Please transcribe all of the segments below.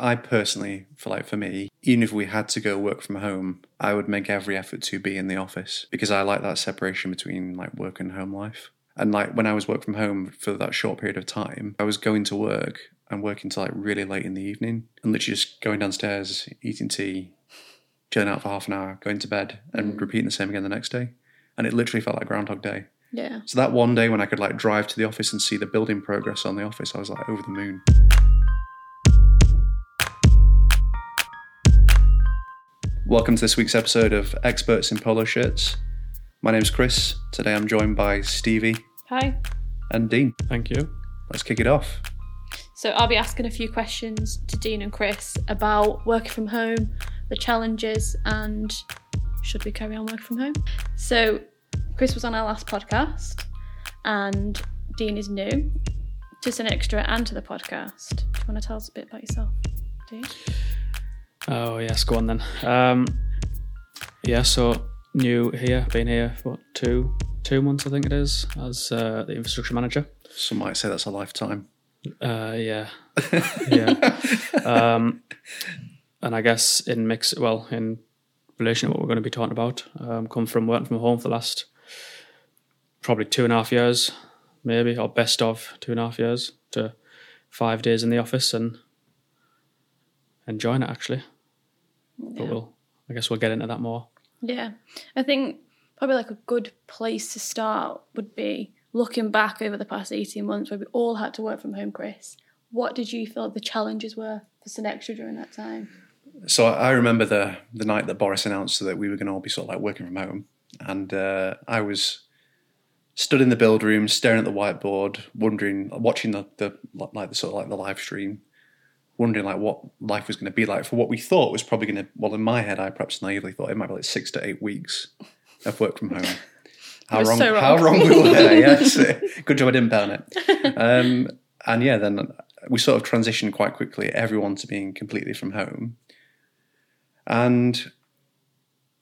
I personally, for like for me, even if we had to go work from home, I would make every effort to be in the office because I like that separation between like work and home life. And like when I was work from home for that short period of time, I was going to work and working till like really late in the evening and literally just going downstairs, eating tea, chilling out for half an hour, going to bed, and mm. repeating the same again the next day. And it literally felt like Groundhog Day. Yeah. So that one day when I could like drive to the office and see the building progress on the office, I was like over the moon. Welcome to this week's episode of Experts in Polo Shirts. My name's Chris. Today I'm joined by Stevie Hi. and Dean. Thank you. Let's kick it off. So I'll be asking a few questions to Dean and Chris about working from home, the challenges, and should we carry on working from home? So Chris was on our last podcast, and Dean is new to Synextra and to the podcast. Do you want to tell us a bit about yourself, Dean? Oh yes, go on then. Um, yeah, so new here, been here for what, two two months I think it is as uh, the infrastructure manager. Some might say that's a lifetime. Uh, yeah, yeah. um, and I guess in mix, well, in relation to what we're going to be talking about, um, come from working from home for the last probably two and a half years, maybe, or best of two and a half years to five days in the office and enjoying it actually. But we'll, I guess we'll get into that more. Yeah, I think probably like a good place to start would be looking back over the past 18 months where we all had to work from home, Chris. What did you feel the challenges were for Synextra during that time? So I I remember the the night that Boris announced that we were going to all be sort of like working from home, and uh, I was stood in the build room, staring at the whiteboard, wondering, watching the the like the sort of like the live stream, wondering like what life was going to be like for what we thought was probably going to. Well, in my head, I perhaps naively thought it might be like six to eight weeks of work from home. How wrong, so wrong. How wrong we were. yes, good job I didn't burn it. Um, and yeah, then we sort of transitioned quite quickly, everyone to being completely from home. And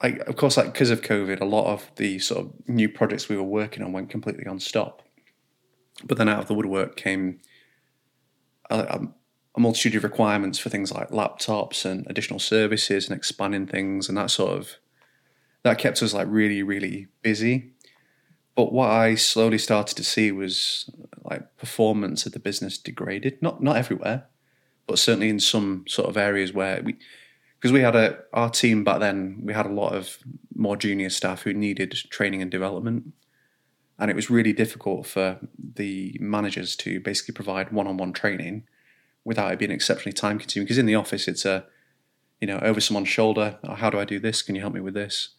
I, of course, like because of COVID, a lot of the sort of new projects we were working on went completely on stop. But then out of the woodwork came a, a- multitude of requirements for things like laptops and additional services and expanding things, and that sort of that kept us like really, really busy. But what I slowly started to see was like performance of the business degraded. Not not everywhere, but certainly in some sort of areas where we because we had a our team back then we had a lot of more junior staff who needed training and development and it was really difficult for the managers to basically provide one-on-one training without it being exceptionally time consuming because in the office it's a you know over someone's shoulder oh, how do i do this? Can you help me with this?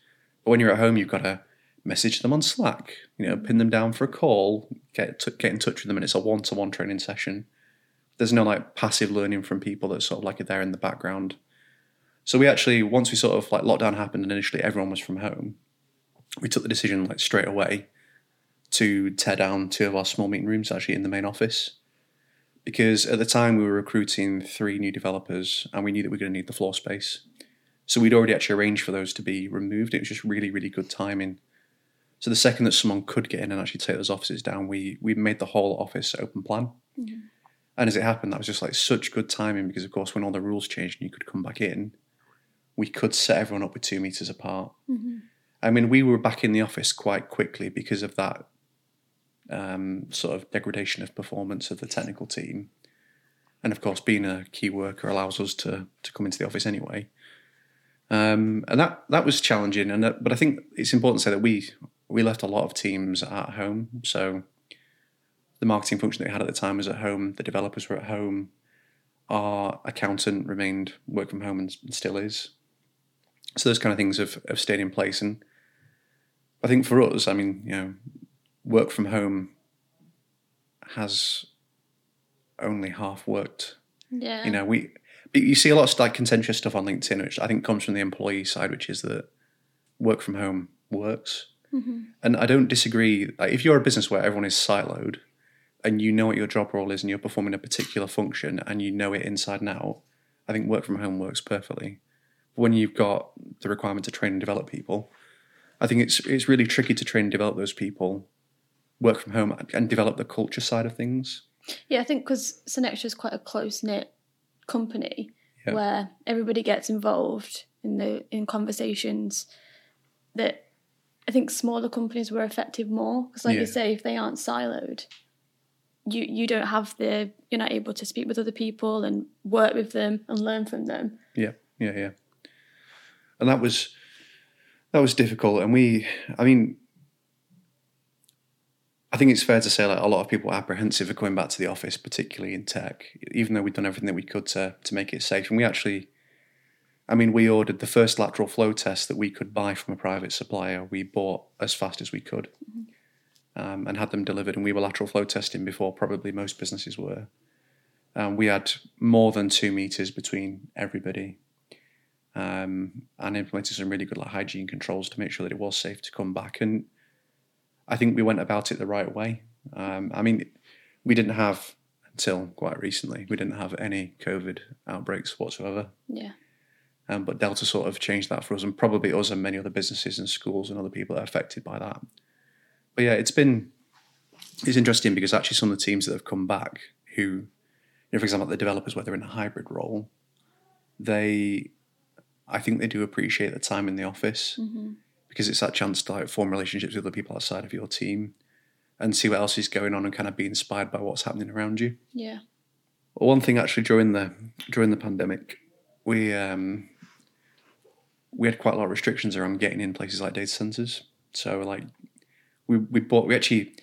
But when you're at home you've got to message them on slack you know pin them down for a call get t- get in touch with them and it's a one-to-one training session. There's no like passive learning from people that sort of like there in the background. So we actually, once we sort of like lockdown happened and initially everyone was from home, we took the decision like straight away to tear down two of our small meeting rooms actually in the main office. Because at the time we were recruiting three new developers and we knew that we were going to need the floor space. So we'd already actually arranged for those to be removed. It was just really, really good timing. So the second that someone could get in and actually take those offices down, we we made the whole office open plan. Mm-hmm. And as it happened, that was just like such good timing because of course when all the rules changed and you could come back in, we could set everyone up with two meters apart. Mm-hmm. I mean, we were back in the office quite quickly because of that um, sort of degradation of performance of the technical team. And of course, being a key worker allows us to to come into the office anyway. Um, and that that was challenging. And that, but I think it's important to say that we we left a lot of teams at home. So the marketing function that we had at the time was at home. The developers were at home. Our accountant remained work from home and still is. So those kind of things have, have stayed in place. And I think for us, I mean, you know, work from home has only half worked. Yeah. You know, we but you see a lot of like contentious stuff on LinkedIn, which I think comes from the employee side, which is that work from home works. Mm-hmm. And I don't disagree. Like, if you're a business where everyone is siloed and you know what your job role is and you're performing a particular function and you know it inside and out, I think work from home works perfectly. But When you've got the requirement to train and develop people, I think it's it's really tricky to train and develop those people, work from home and develop the culture side of things. Yeah, I think because Synextra is quite a close knit company, Yeah. where everybody gets involved in the in conversations that I think smaller companies were affected more because, like Yeah. you say, if they aren't siloed, you you don't have the you're not able to speak with other people and work with them and learn from them. Yeah, yeah, yeah. And that was that was difficult. And we, I mean, I think it's fair to say like a lot of people are apprehensive of going back to the office, particularly in tech, even though we've done everything that we could to to make it safe. And we actually, I mean, we ordered the first lateral flow test that we could buy from a private supplier. We bought as fast as we could. Um, and had them delivered, and we were lateral flow testing before probably most businesses were. Um, we had more than two meters between everybody, um, and implemented some really good like hygiene controls to make sure that it was safe to come back. And I think we went about it the right way. Um, I mean, we didn't have until quite recently we didn't have any COVID outbreaks whatsoever. Yeah, Um, but Delta sort of changed that for us, and probably us and many other businesses and schools and other people are affected by that. But yeah, it's been it's interesting because actually some of the teams that have come back, who, you know, for example, the developers, whether in a hybrid role, they, I think they do appreciate the time in the office because it's that chance to like form relationships with other people outside of your team, and see what else is going on and kind of be inspired by what's happening around you. yeah, Well, one thing actually during the during the pandemic, we um, we had quite a lot of restrictions around getting in places like data centers. So like we we bought we actually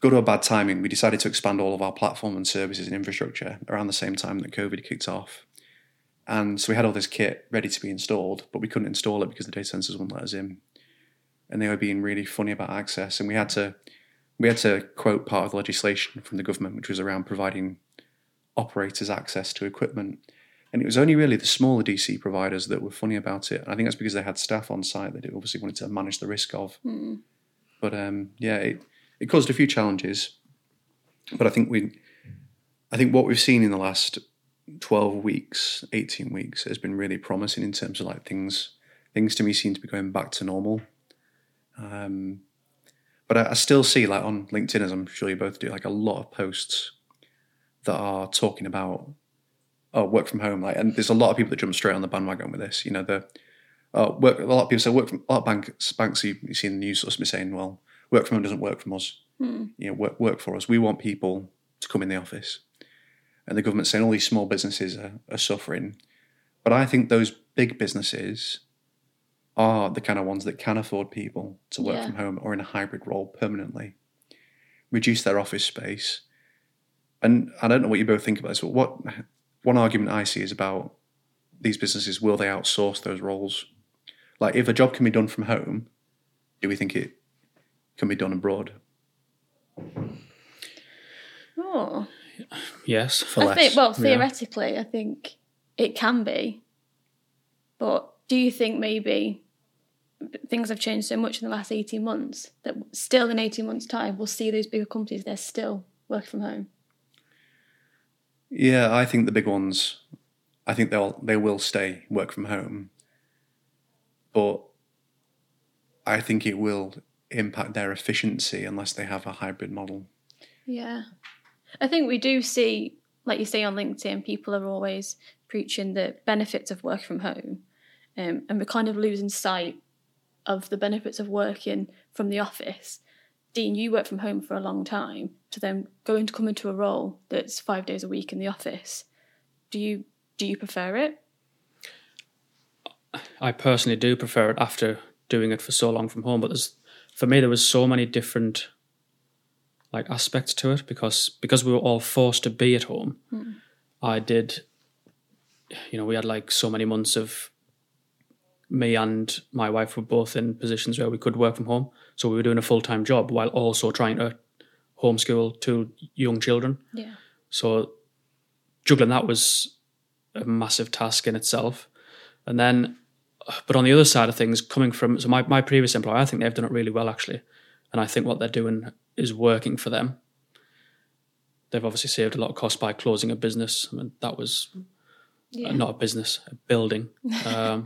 good or bad timing. We decided to expand all of our platform and services and infrastructure around the same time that COVID kicked off. And so we had all this kit ready to be installed, but we couldn't install it because the data centers wouldn't let us in. And they were being really funny about access. And we had to we had to quote part of the legislation from the government, which was around providing operators access to equipment. And it was only really the smaller DC providers that were funny about it. And I think that's because they had staff on site that obviously wanted to manage the risk of. But um, yeah, it, it caused a few challenges. But I think we, I think what we've seen in the last twelve weeks, eighteen weeks, has been really promising in terms of like things. Things to me seem to be going back to normal. Um, but I, I still see like on LinkedIn, as I'm sure you both do, like a lot of posts that are talking about oh work from home. Like, and there's a lot of people that jump straight on the bandwagon with this. You know, the uh, work. A lot of people say work from a lot of banks. Banks you, you see in the news sort of saying, well, work from home doesn't work from us. You know, work work for us. We want people to come in the office, and the government's saying all these small businesses are, are suffering. But I think those big businesses are the kind of ones that can afford people to work Yeah. from home or in a hybrid role permanently, reduce their office space. And I don't know what you both think about this, but what one argument I see is about these businesses will they outsource those roles? Like if a job can be done from home, do we think it can be done abroad oh. Yes. for I less? think, well, yeah. theoretically, I think it can be. But do you think maybe things have changed so much in the last 18 months that still in 18 months' time, we'll see those bigger companies, they're still working from home? Yeah, I think the big ones, I think they'll they will stay work from home, but I think it will impact their efficiency unless they have a hybrid model. Yeah. I think we do see, like you say on LinkedIn, people are always preaching the benefits of work from home. Um, and we're kind of losing sight of the benefits of working from the office. Dean, you work from home for a long time, to then going to come into a role that's five days a week in the office. Do you do you prefer it? I personally do prefer it after doing it for so long from home. But there's, for me, there was so many different like aspects to it because because we were all forced to be at home. Hmm. I did, you know, we had like so many months of me and my wife were both in positions where we could work from home, so we were doing a full time job while also trying to homeschool two young children. Yeah. So juggling that was a massive task in itself. And then, but on the other side of things, coming from so my, my previous employer, I think they've done it really well actually, and I think what they're doing is working for them. They've obviously saved a lot of cost by closing a business. I mean, that was Yeah. not a business, a building. Um,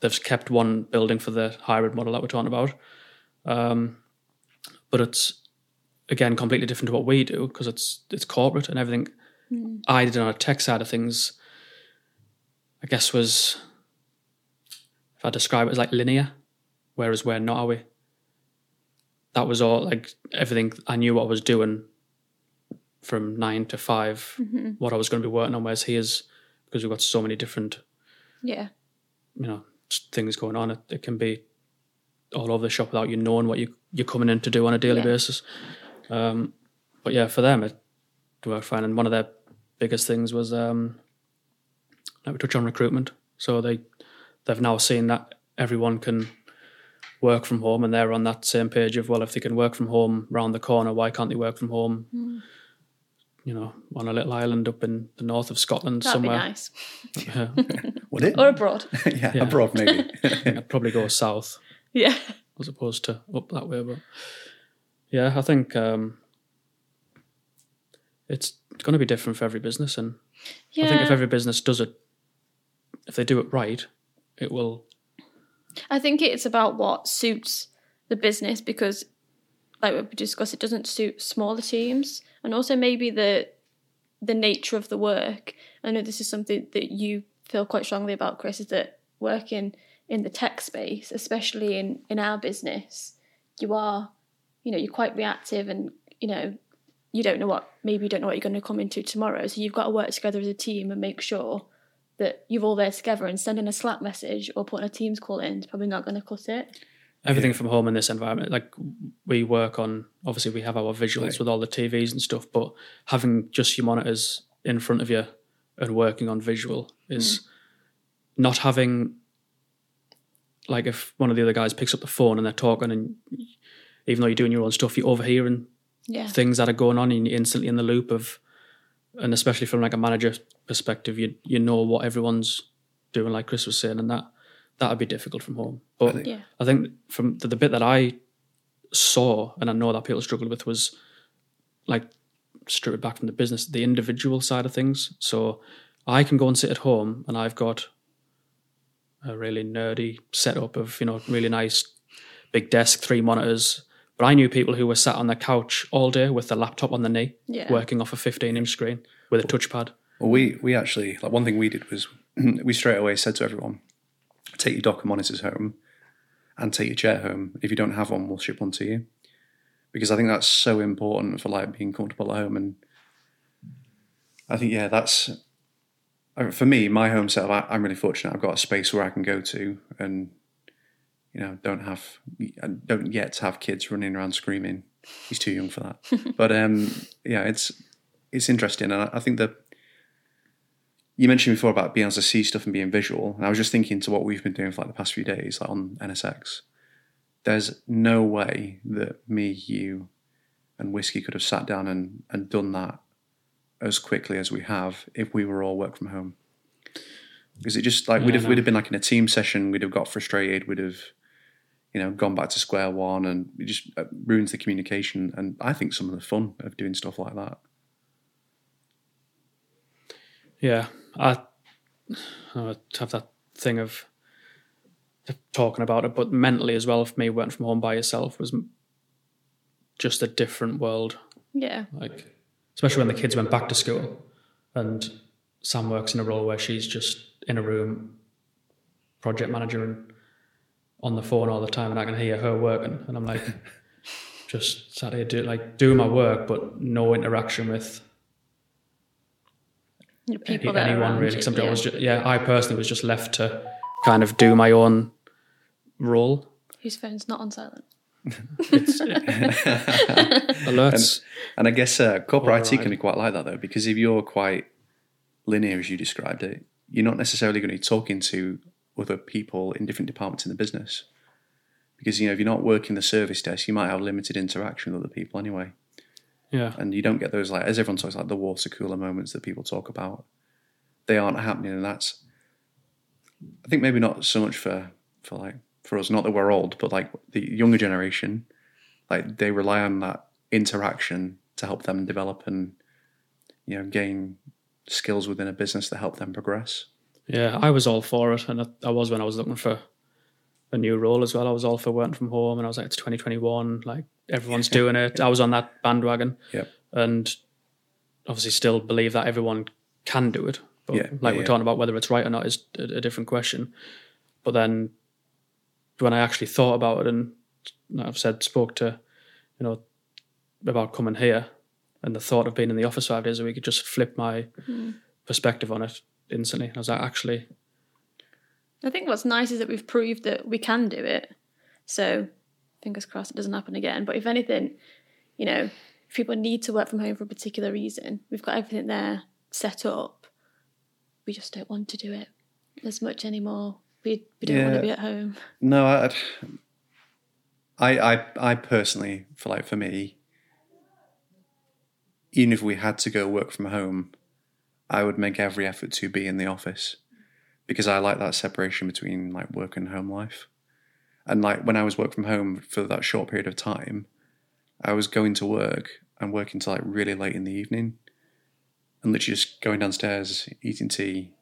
they've kept one building for the hybrid model that we're talking about, um, but it's again completely different to what we do because it's it's corporate and everything. I did on a tech side of things. I guess was if I describe it as like linear, whereas we're not, are we? That was all like everything. I knew what I was doing from nine to 5 what I was going to be working on. Whereas here's because we've got so many different, Yeah. you know, things going on. It, it can be all over the shop without you knowing what you you're coming in to do on a daily Yeah. basis. Um, but yeah, for them it worked fine. And one of their biggest things was um, like we touch on recruitment. So they they've now seen that everyone can work from home, and they're on that same page of well, if they can work from home round the corner, why can't they work from home? Hmm. You know, on a little island up in the north of Scotland That'd somewhere. be nice. Yeah, Would it? Or abroad. yeah, Yeah. abroad maybe. I'd probably go south yeah. as opposed to up that way. But yeah, I think um, it's going to be different for every business, and Yeah. I think if every business does it, if they do it right, it will. I think it's about what suits the business because, like we discussed, it doesn't suit smaller teams, and also maybe the the nature of the work. I know this is something that you feel quite strongly about, Chris, is that working in the tech space, especially in in our business, you are, you know, you're quite reactive, and you know, you don't know what maybe you don't know what you're going to come into tomorrow, so you've got to work together as a team and make sure that you're all there together and sending a Slack message or putting a Teams call in is probably not going to cut it. Everything from home in this environment, like we work on. Obviously, we have our visuals Right. with all the TVs and stuff, but having just your monitors in front of you and working on visual is mm. not having. Like if one of the other guys picks up the phone and they're talking, and even though you're doing your own stuff, you're overhearing Yeah. things that are going on and you're instantly in the loop of and especially from like a manager perspective you you know what everyone's doing like chris was saying and that that would be difficult from home but think- Yeah. i think from the, the bit that i saw and i know that people struggled with was like strip it back from the business the individual side of things so i can go and sit at home and i've got a really nerdy setup of you know really nice big desk three monitors but i knew people who were sat on their couch all day with their laptop on the knee Yeah. working off a 15 inch screen with a touchpad Well, we we actually like one thing we did was we straight away said to everyone, take your Docker monitors home, and take your chair home. If you don't have one, we'll ship one to you, because I think that's so important for like being comfortable at home. And I think yeah, that's uh, for me my home setup. I, I'm really fortunate. I've got a space where I can go to, and you know, don't have don't yet have kids running around screaming. He's too young for that. but um, yeah, it's it's interesting, and I, think that you mentioned before about being able to see stuff and being visual. And I was just thinking to what we've been doing for like the past few days, like on NSX. There's no way that me, you, and Whiskey could have sat down and, and done that as quickly as we have if we were all work from home. Because it just like we'd have we'd have been like in a team session, we'd have got frustrated, we'd have, you know, gone back to square one, and it just uh, ruins the communication. And I think some of the fun of doing stuff like that. Yeah, I, I have that thing of talking about it, but mentally as well. For me, working from home by yourself was just a different world. Yeah. Like, especially when the kids went back to school, and Sam works in a role where she's just in a room, project manager, and on the phone all the time, and I can hear her working, and I'm like, just sat here do like doing my work, but no interaction with The people any- anyone really. you, Except I yeah. was just, yeah, I personally was just left to kind of do my own role. Whose phone's not on silent? Alerts. And I guess uh, corporate IT can be quite like that though, because if you're quite linear as you described it, you're not necessarily going to be talking to other people in different departments in the business. Because you know, if you're not working the service desk, you might have limited interaction with other people anyway, yeah, and you don't get those like as everyone talks like the water cooler moments that people talk about. They aren't happening, and that's I think maybe not so much for for like for us. Not that we're old, but like the younger generation, like they rely on that interaction to help them develop and you know gain skills within a business to help them progress. Yeah. I was all for it, and I, I was when I was looking for a new role as well. I was all for working from home, and I was like, it's 2021, like everyone's doing it. I was on that bandwagon, Yep. and obviously still believe that everyone can do it, But Yeah, like yeah, we're yeah. talking about whether it's right or not is a, a different question. But then when I actually thought about it and like I've said spoke to, you know, about coming here and the thought of being in the office five days a week, it just flipped my mm. perspective on it instantly. I was like, actually, I think what's nice is that we've proved that we can do it. So fingers crossed it doesn't happen again. But if anything, you know, if people need to work from home for a particular reason, we've got everything there set up. We just don't want to do it as much anymore. We, we don't want to be at home. No, I'd, I, I, I personally feel like for me, even if we had to go work from home, I would make every effort to be in the office because I like that separation between like work and home life. And like when I was work from home for that short period of time, I was going to work and working till like really late in the evening, and literally just going downstairs, eating tea,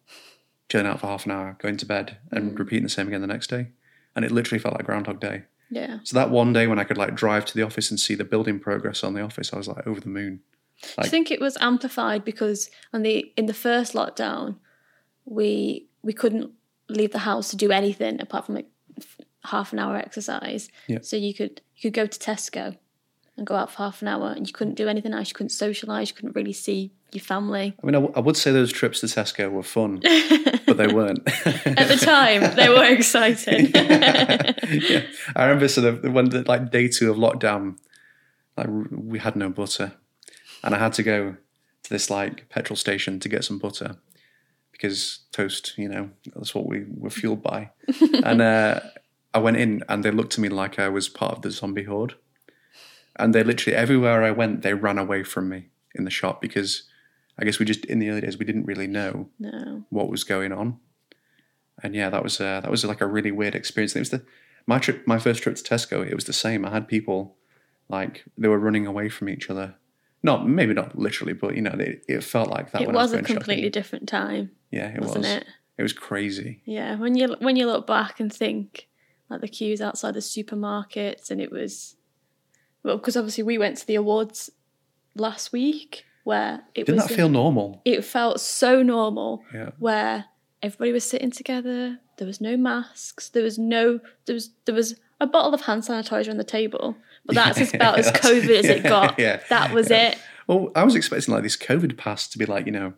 chilling out for half an hour, going to bed, and mm. repeating the same again the next day. And it literally felt like Groundhog Day. Yeah. So that one day when I could like drive to the office and see the building progress on the office, I was like over the moon. I think it was amplified because on the in the first lockdown, we we couldn't leave the house to do anything apart from like half an hour exercise. Yeah. So you could you could go to Tesco and go out for half an hour, and you couldn't do anything else. You couldn't socialise. You couldn't really see your family. I mean, I, w- I would say those trips to Tesco were fun, but they weren't. At the time, they were exciting. yeah. I remember sort of when the like day two of lockdown, like we had no butter, and I had to go to this like petrol station to get some butter because toast, you know, that's what we were fueled by. and uh, I went in, and they looked at me like I was part of the zombie horde, and they literally everywhere I went, they ran away from me in the shop because I guess we just in the early days we didn't really know no. what was going on. And yeah, that was uh, that was like a really weird experience. It was the my trip, my first trip to Tesco. It was the same. I had people like they were running away from each other. Not maybe not literally, but you know, it, it felt like that. It was a going shopping. completely different time, yeah, it wasn't was. it? It was crazy. Yeah, when you when you look back and think like the queues outside the supermarkets, and it was well because obviously we went to the awards last week where it Didn't was that feel normal? it felt so normal Yeah. where everybody was sitting together. There was no masks. There was no there was there was a bottle of hand sanitizer on the table, but that's as about as That's- COVID as it got. yeah, that was yeah. it. Well, I was expecting like this COVID pass to be like you know,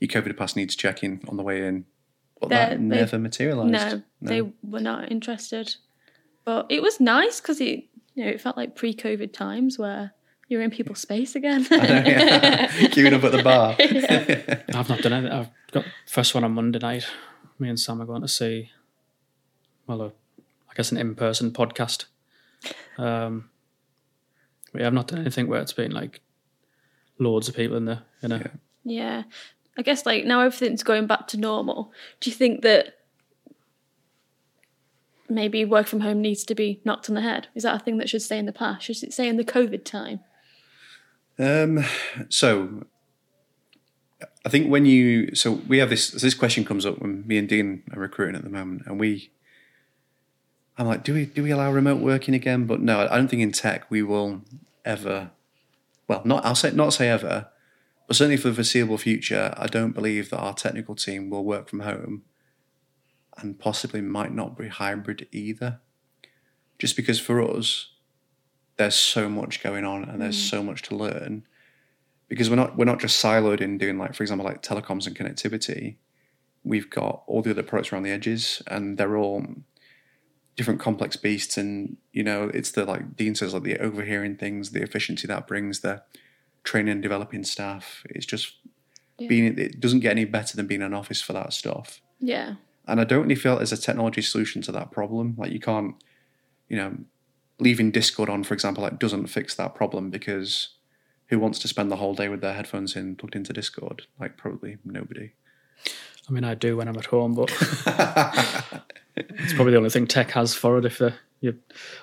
your COVID pass needs checking on the way in, but They're- that they- never materialised. No, they were not interested. But it was nice because it, you know, it felt like pre-COVID times where you're in people's space again. yeah. queuing up at the bar. I've not done it. I've got first one on Monday night. Me and Sam are going to see, well, a, I guess an in-person podcast. Um, we have not done anything where it's been like loads of people in the in a. Yeah. yeah, I guess like now everything's going back to normal. Do you think that maybe work from home needs to be knocked on the head? Is that a thing that should stay in the past? Should it stay in the COVID time? Um, so I think when you so we have this this question comes up when me and Dean are recruiting at the moment, and we I'm like, do we do we allow remote working again? But no, I don't think in tech we will ever. Well, not I'll say not say ever, but certainly for the foreseeable future, I don't believe that our technical team will work from home, and possibly might not be hybrid either. Just because for us, there's so much going on and there's mm. so much to learn because we're not we're not just siloed in doing like for example like telecoms and connectivity we've got all the other products around the edges and they're all different complex beasts and you know it's the like dean says like the overhearing things the efficiency that brings the training and developing staff it's just Yeah. being it doesn't get any better than being in an office for that stuff Yeah, and I don't really feel there's a technology solution to that problem. Like you can't, you know, leaving Discord on, for example, like doesn't fix that problem because who wants to spend the whole day with their headphones in plugged into Discord? Like probably nobody. I mean, I do when I'm at home, but it's probably the only thing tech has for it. If uh, you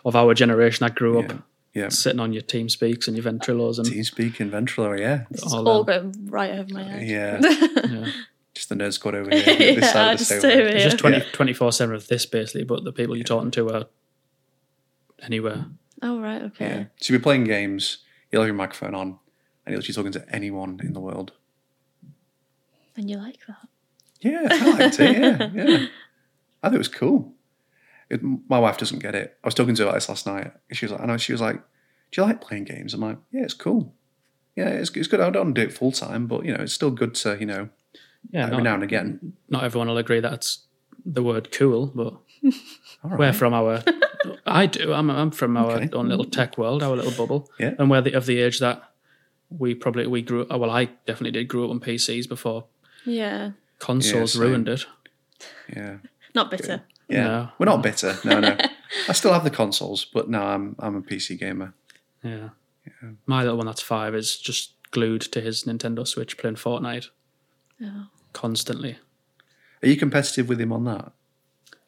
of our generation, I grew up Yeah. Yeah. sitting on your TeamSpeaks and your Ventrilos and TeamSpeak and Ventrilo, yeah. this All, all going right over my head. Yeah. yeah. Just the nerd squad over here. this Yeah, side of the just table. over it's here. just 20, 24 seven of this basically. But the people you're talking to are anywhere. Oh right, okay. Yeah. So you'll be playing games, you'll have your microphone on, and you're literally talking to anyone in the world. And you like that? Yeah, I liked it. Yeah, yeah. I thought it was cool. It, my wife doesn't get it. I was talking to her about this last night. She was like, I know. She was like, "Do you like playing games?" I'm like, "Yeah, it's cool. Yeah, it's, it's good. I don't do it full time, but you know, it's still good to you know Yeah, every not, now and again." not everyone will agree that's the word cool, but All right. we're from our. I do. I'm, I'm from our Okay. own little tech world, our little bubble, Yeah. and we're the, of the age that we probably we grew. oh, Well, I definitely did grow up on PCs before Yeah. consoles same. ruined it. yeah, Not bitter. yeah. No. We're not bitter. No, no. I still have the consoles, but no, I'm I'm a PC gamer. Yeah. My little one that's five is just glued to his Nintendo Switch playing Fortnite Oh. constantly. Are you competitive with him on that?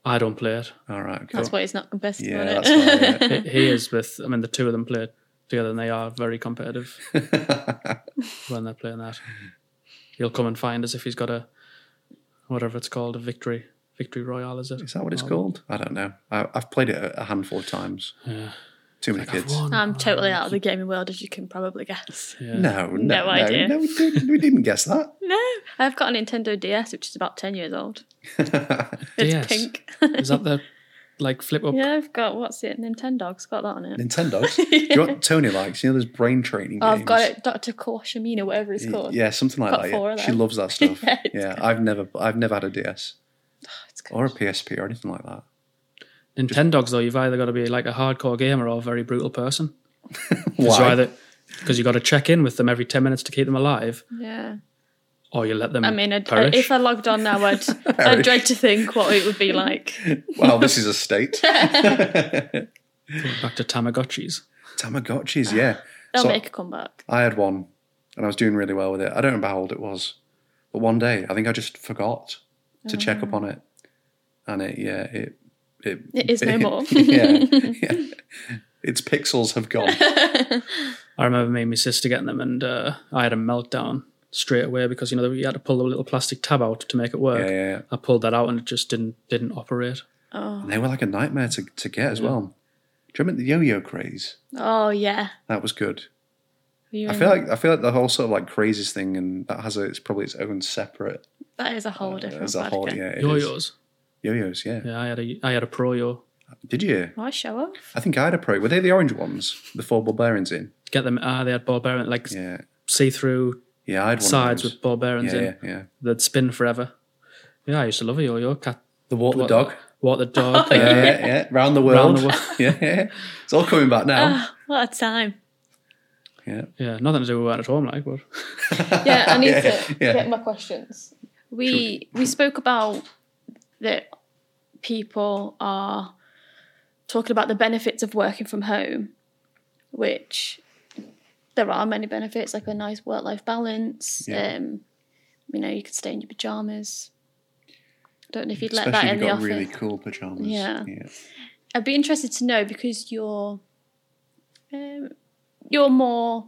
I don't play it. All right. Okay. That's why he's not competitive yeah, on it. that's why. He, he is with. I mean, the two of them play together, and they are very competitive when they're playing that. He'll come and find us if he's got a whatever it's called, a victory victory royale, is it? Is that what it's Oh, called? I don't know. I, I've played it a, a handful of times. Yeah. Too many Like, kids. I'm totally out of the gaming world, as you can probably guess. Yeah. No, no, No no, idea. No, we, did, we didn't guess that. No, I've got a Nintendo DS, which is about 10 years old. It's DS? pink. Is that the like flip up? yeah, I've got, what's it? Nintendo's got that on it. Nintendo's. Do you know what Tony likes? You know, there's brain training Oh, games. I've got it, Dr. Koshimina, whatever it's called. Yeah, something like Got that. four Yeah. of She loves that stuff. Yeah, yeah, I've never, I've never had a DS It's good. or a PSP or anything like that. Nintendogs though, you've either got to be like a hardcore gamer or a very brutal person. Why? Because you got to check in with them every ten minutes to keep them alive, Yeah. or you let them. I mean, I'd, perish. if I logged on now, I'd, I'd dread to think what it would be like. well, this is a state. back to Tamagotchis. Tamagotchis, yeah. They'll So- make a comeback. I had one, and I was doing really well with it. I don't remember how old it was, but one day I think I just forgot to check up on it, and it, yeah, it, it, It is no more. yeah, yeah. its pixels have gone. I remember me and my sister getting them, and uh, I had a meltdown straight away because you know you had to pull the little plastic tab out to make it work. Yeah, yeah, yeah. I pulled that out, and it just didn't didn't operate. Oh, And they were like a nightmare to, to get as well. Do you remember the yo-yo craze? oh yeah. That was good. You I in- feel like I feel like the whole sort of like crazes thing, and that has a, it's probably its own separate that is a whole different as a whole. podcast. Yeah, it is. Yo-yos. Yo-yos. Yeah. Yeah, I had a I had a pro yo. Did you? Why show off? I think I had a pro. Were they the orange ones? The four ball bearings in? Get them. Ah, they had ball bearing like Yeah. see through Yeah, I had one sides of those. with ball bearings yeah, in. yeah, yeah. They'd spin forever. Yeah, I used to love a yo-yo. Cat, The walk the What- dog. walk the dog. Yeah, yeah, yeah. Round the world. Round the world. yeah, yeah. It's all coming back now. Ah, what a time. yeah. Yeah, nothing to do with working at home, like, but Yeah, I need Yeah, to yeah. get my questions. We we spoke about that people are talking about the benefits of working from home, which there are many benefits, like a nice work life balance. Yeah. Um, you know, you could stay in your pajamas. I don't know if you'd let Especially that if in you've the got office. really cool pajamas. Yeah. yeah. I'd be interested to know because you're um, you're more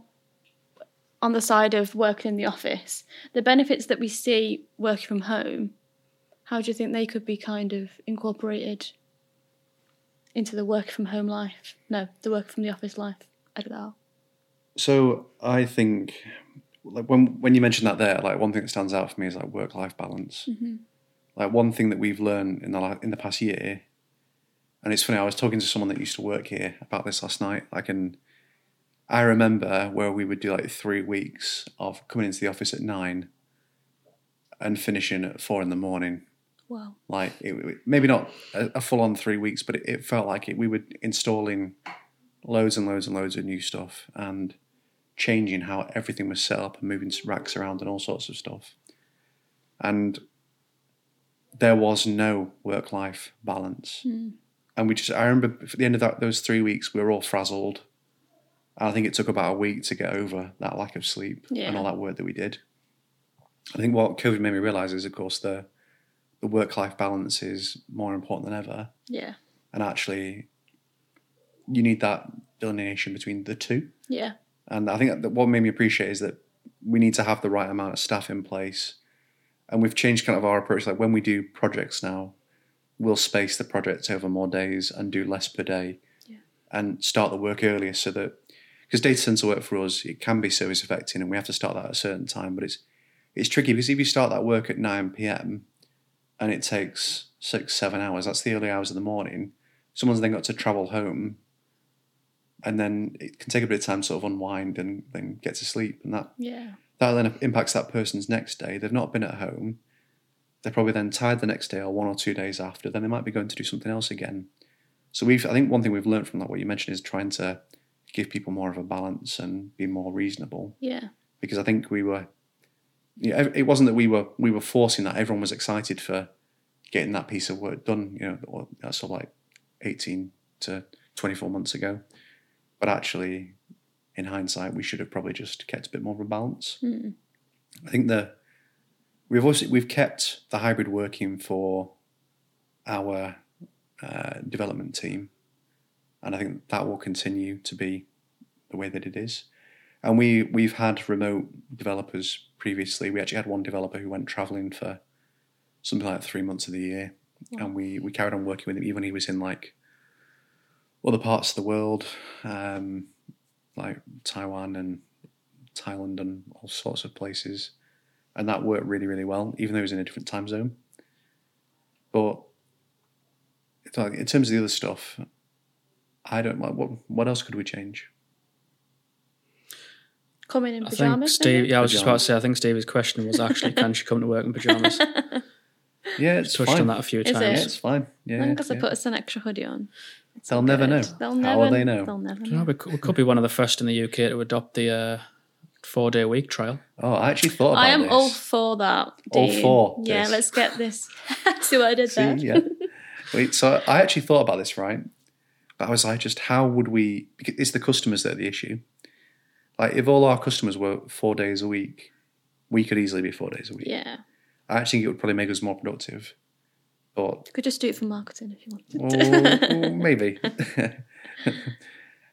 on the side of working in the office. The benefits that we see working from home, how do you think they could be kind of incorporated into the work from home life? No, the work from the office life. Edit that out. So I think, like when when you mentioned that there, like one thing that stands out for me is like work life balance. Mm-hmm. Like one thing that we've learned in the in the past year, and it's funny. I was talking to someone that used to work here about this last night. Like, and I remember where we would do like three weeks of coming into the office at nine and finishing at four in the morning. Wow. Like it, maybe not a, a full on three weeks, but it, it felt like it. We were installing loads and loads and loads of new stuff and changing how everything was set up and moving racks around and all sorts of stuff. And there was no work life balance. Hmm. And we just, I remember at the end of that, those three weeks, we were all frazzled. I think it took about a week to get over that lack of sleep and all that work that we did. I think what COVID made me realize is, of course, the the work life balance is more important than ever, Yeah. and actually, you need that delineation between the two. Yeah. And I think that what made me appreciate is that we need to have the right amount of staff in place, and we've changed kind of our approach. Like when we do projects now, we'll space the projects over more days and do less per day, Yeah. and start the work earlier so that because data center work for us it can be service affecting, and we have to start that at a certain time, but it's it's tricky because if you start that work at 9 p.m., and it takes six, seven hours. That's the early hours of the morning. Someone's then got to travel home, and then it can take a bit of time to sort of unwind and then get to sleep, and that Yeah. that then impacts that person's next day. They've not been at home. They're probably then tired the next day or one or two days after. Then they might be going to do something else again. So we've, I think, one thing we've learned from that, what you mentioned, is trying to give people more of a balance and be more reasonable. Yeah. Because I think we were, yeah, it wasn't that we were we were forcing that. Everyone was excited for getting that piece of work done. You know, or that's sort of like eighteen to twenty four months ago. But actually, in hindsight, we should have probably just kept a bit more of a balance. Hmm. I think the we've also we've kept the hybrid working for our uh, development team, and I think that will continue to be the way that it is. And we we've had remote developers previously. We actually had one developer who went travelling for something like three months of the year, and we we carried on working with him even when he was in like other parts of the world, um, like Taiwan and Thailand and all sorts of places, and that worked really really well, even though he was in a different time zone. But in terms of the other stuff, I don't like what what else could we change? Coming in I think pajamas. Steve. maybe? Yeah, I was just about to say. I think Steve's question was actually, can she come to work in pajamas? Yeah, it's Touched fine. on that a few Is it? Yeah, times. it's fine. Yeah, As long as I yeah. put us an extra hoodie on. it's They'll all never good. know. They'll How never will they know? They'll never know, know. we could, we could be one of the first in the UK to adopt the uh, four-day week trial. Oh, I actually thought about I am this. all for that. All Dean. for Yeah, this. let's get this. See what I did See, there? yeah. Wait, so I actually thought about this, right? But I was like, just how would we? Because it's the customers that are the issue. Like, if all our customers were four days a week, we could easily be four days a week. Yeah. I actually think it would probably make us more productive. But You could just do it for marketing if you wanted. well, maybe.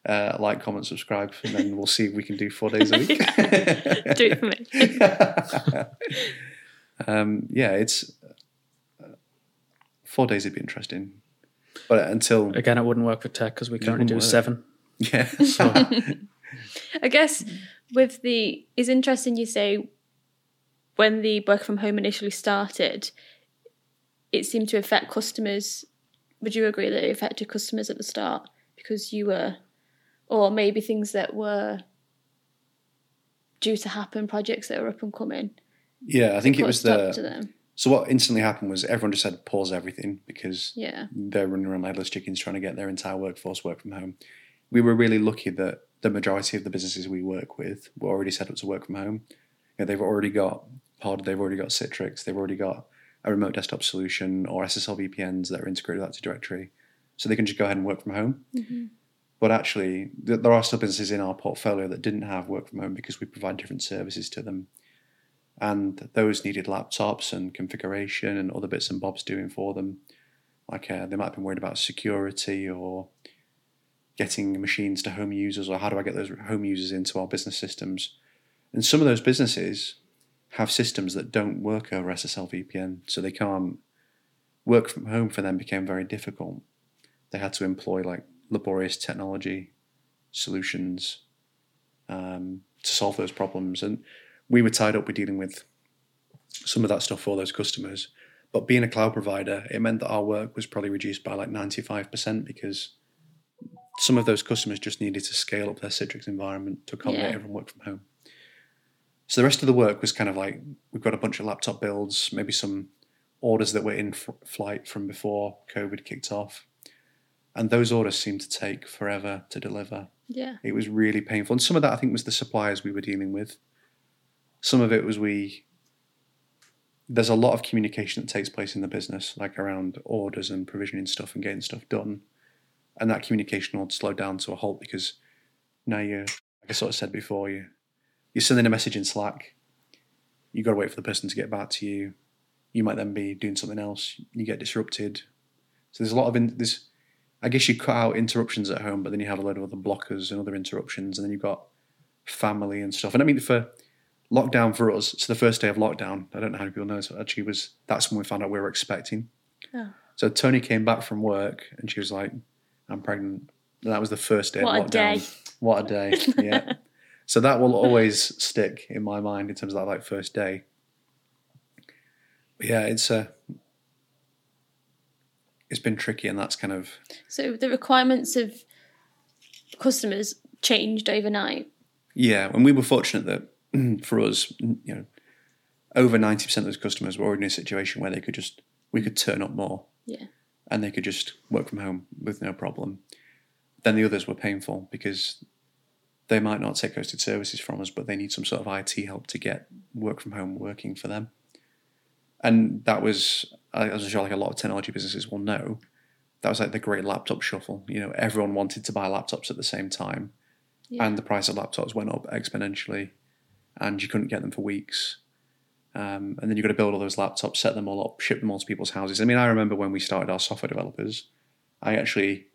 uh, like, comment, subscribe, and then we'll see if we can do four days a week. do it for me. um, yeah, it's uh, four days. Would be interesting, but until Again, it wouldn't work for tech because we currently wouldn't do work. seven. yeah, I guess with the it's interesting you say when the work from home initially started, it seemed to affect customers. Would you agree that it affected customers at the start because you were, or maybe things that were due to happen, projects that were up and coming? yeah. I think it was the to them. So what instantly happened was everyone just said pause everything because Yeah, they're running around like headless chickens trying to get their entire workforce work from home. We were really lucky that the majority of the businesses we work with were already set up to work from home. You know, they've already got Pod, they've already got Citrix, they've already got a remote desktop solution or SSL VPNs that are integrated with Active Directory, so they can just go ahead and work from home. Mm-hmm. But actually, there are still businesses in our portfolio that didn't have work from home because we provide different services to them and those needed laptops and configuration and other bits and bobs doing for them. Like uh, they might have been worried about security or getting machines to home users, or how do I get those home users into our business systems? And some of those businesses have systems that don't work over SSL VPN, so they can't work from home. For them, became very difficult. They had to employ like laborious technology solutions um, to solve those problems, and we were tied up with dealing with some of that stuff for those customers. But being a cloud provider, it meant that our work was probably reduced by like 95% because some of those customers just needed to scale up their Citrix environment to accommodate Yeah. everyone work from home. So the rest of the work was kind of like we've got a bunch of laptop builds, maybe some orders that were in f- flight from before COVID kicked off. And those orders seemed to take forever to deliver. yeah, It was really painful. And some of that, I think, was the suppliers we were dealing with. Some of it was we. There's a lot of communication that takes place in the business, like around orders and provisioning stuff and getting stuff done. And that communication would slow down to a halt because now you're, like I sort of said before, you, you're sending a message in Slack. You've got to wait for the person to get back to you. You might then be doing something else. You get disrupted. So there's a lot of in, I guess you cut out interruptions at home, but then you have a load of other blockers and other interruptions, and then you've got family and stuff. And I mean, for lockdown for us, so the first day of lockdown, I don't know how many people know, so actually was that's when we found out we were expecting. Oh. So Tony came back from work and she was like, "I'm pregnant." And that was the first day What a of lockdown. day. What a day! Yeah. so that will always stick in my mind in terms of that like first day. But yeah, it's a it's been tricky, and that's kind of So the requirements of customers changed overnight. yeah. And we were fortunate that for us, you know, over ninety percent of those customers were already in a situation where they could just we could turn up more Yeah. and they could just work from home with no problem. Then the others were painful because they might not take hosted services from us, but they need some sort of IT help to get work from home working for them. And that was, as I'm sure like a lot of technology businesses will know, that was like the great laptop shuffle. You know, everyone wanted to buy laptops at the same time, Yeah. and the price of laptops went up exponentially, and you couldn't get them for weeks. Um, and then you've got to build all those laptops, set them all up, ship them all to people's houses. I mean, I remember when we started our software developers, I actually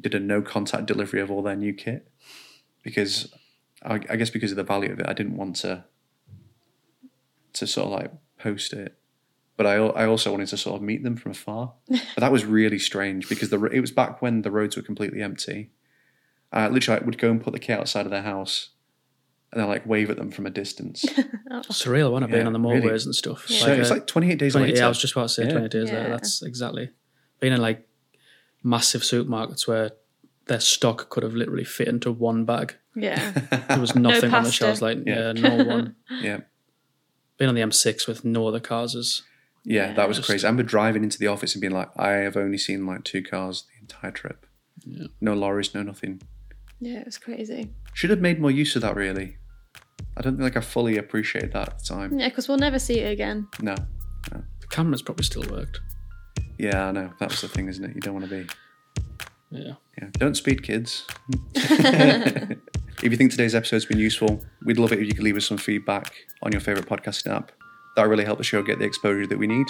did a no contact delivery of all their new kit because I, I guess because of the value of it, I didn't want to to sort of like post it. But I, I also wanted to sort of meet them from afar. But that was really strange because the, it was back when the roads were completely empty. I literally I would go and put the kit outside of their house and then like wave at them from a distance. Surreal, wasn't it? Being on the really. motorways and stuff. so it's uh, like 28 days 20 later. yeah, I was just about to say Yeah. 20 days later. Yeah. That's exactly. Being in like massive supermarkets where their stock could have literally fit into one bag. Yeah. There was nothing on the shelves. Like, Yeah. yeah, no one. yeah. Being on the M6 with no other cars is. Yeah, that was Just- crazy. I remember driving into the office and being like, I have only seen like two cars the entire trip. Yeah. No lorries, no nothing. Yeah, it was crazy. Should have made more use of that, really. I don't think like I fully appreciated that at the time. Yeah, because we'll never see it again. No. The cameras probably still worked. Yeah, I know. That was the thing, isn't it? You don't want to be. Yeah. Yeah. Don't speed, kids. if you think today's episode's been useful, we'd love it if you could leave us some feedback on your favourite podcasting app. That really help the show get the exposure that we need.